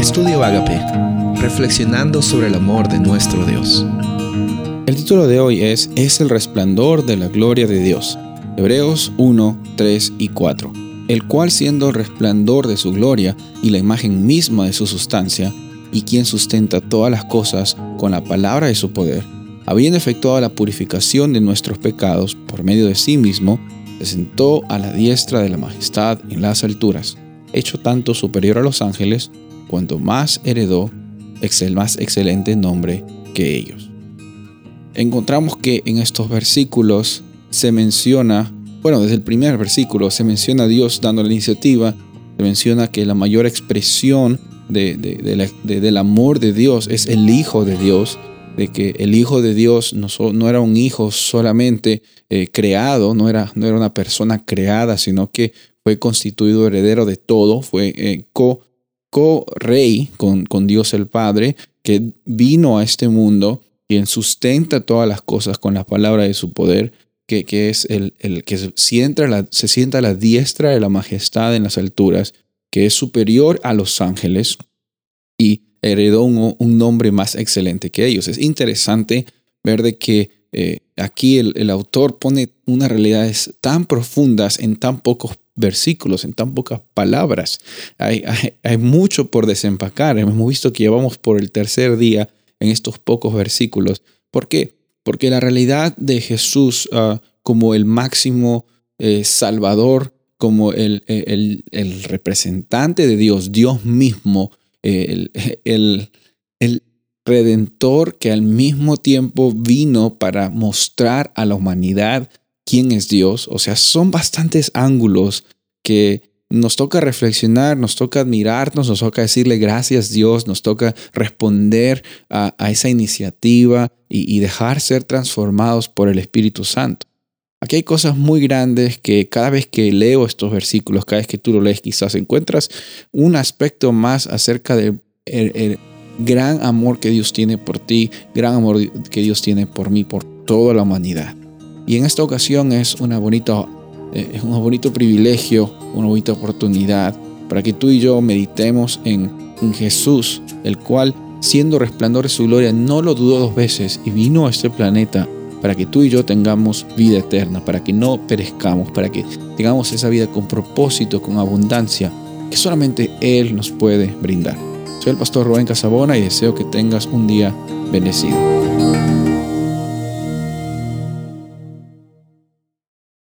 Estudio Agape, reflexionando sobre el amor de nuestro Dios. El título de hoy es Es el resplandor de la gloria de Dios. Hebreos 1, 3 y 4. El cual siendo el resplandor de su gloria y la imagen misma de su sustancia, y quien sustenta todas las cosas con la palabra de su poder, habiendo efectuado la purificación de nuestros pecados por medio de sí mismo, se sentó a la diestra de la majestad en las alturas, hecho tanto superior a los ángeles, cuanto más heredó el más excelente nombre que ellos. Encontramos que en estos versículos se menciona, bueno, desde el primer versículo se menciona a Dios dando la iniciativa, se menciona que la mayor expresión del amor de Dios es el Hijo de Dios, de que el Hijo de Dios no, no era un hijo solamente eh, creado, no era, no era una persona creada, sino que fue constituido heredero de todo, fue eh, co, rey con, con Dios el Padre, que vino a este mundo, quien sustenta todas las cosas con la palabra de su poder, que, que es el, el que se sienta, la, se sienta a la diestra de la majestad en las alturas, que es superior a los ángeles y heredó un, un nombre más excelente que ellos. Es interesante ver de que eh, aquí el, el, autor pone unas realidades tan profundas en tan pocos versículos, en tan pocas palabras. Hay, mucho por desempacar. Hemos visto que llevamos por el tercer día en estos pocos versículos. ¿Por qué? Porque la realidad de Jesús ah, como el máximo eh, Salvador, como el, representante de Dios, Dios mismo, el, el redentor que al mismo tiempo vino para mostrar a la humanidad quién es Dios. O sea, son bastantes ángulos que nos toca reflexionar, nos toca admirarnos, nos toca decirle gracias Dios, nos toca responder a, esa iniciativa y, dejar ser transformados por el Espíritu Santo. Aquí hay cosas muy grandes que cada vez que leo estos versículos, cada vez que tú lo lees, quizás encuentras un aspecto más acerca del el gran amor que Dios tiene por ti, gran amor que Dios tiene por mí, por toda la humanidad. Y en esta ocasión es una bonita, eh, es un bonito privilegio, una bonita oportunidad para que tú y yo meditemos en, en Jesús, el cual, siendo resplandor de su gloria, no lo dudó dos veces y vino a este planeta para que tú y yo tengamos vida eterna, para que no perezcamos, para que tengamos esa vida con propósito, con abundancia, que solamente Él nos puede brindar. Soy el pastor Rubén Casabona y deseo que tengas un día bendecido.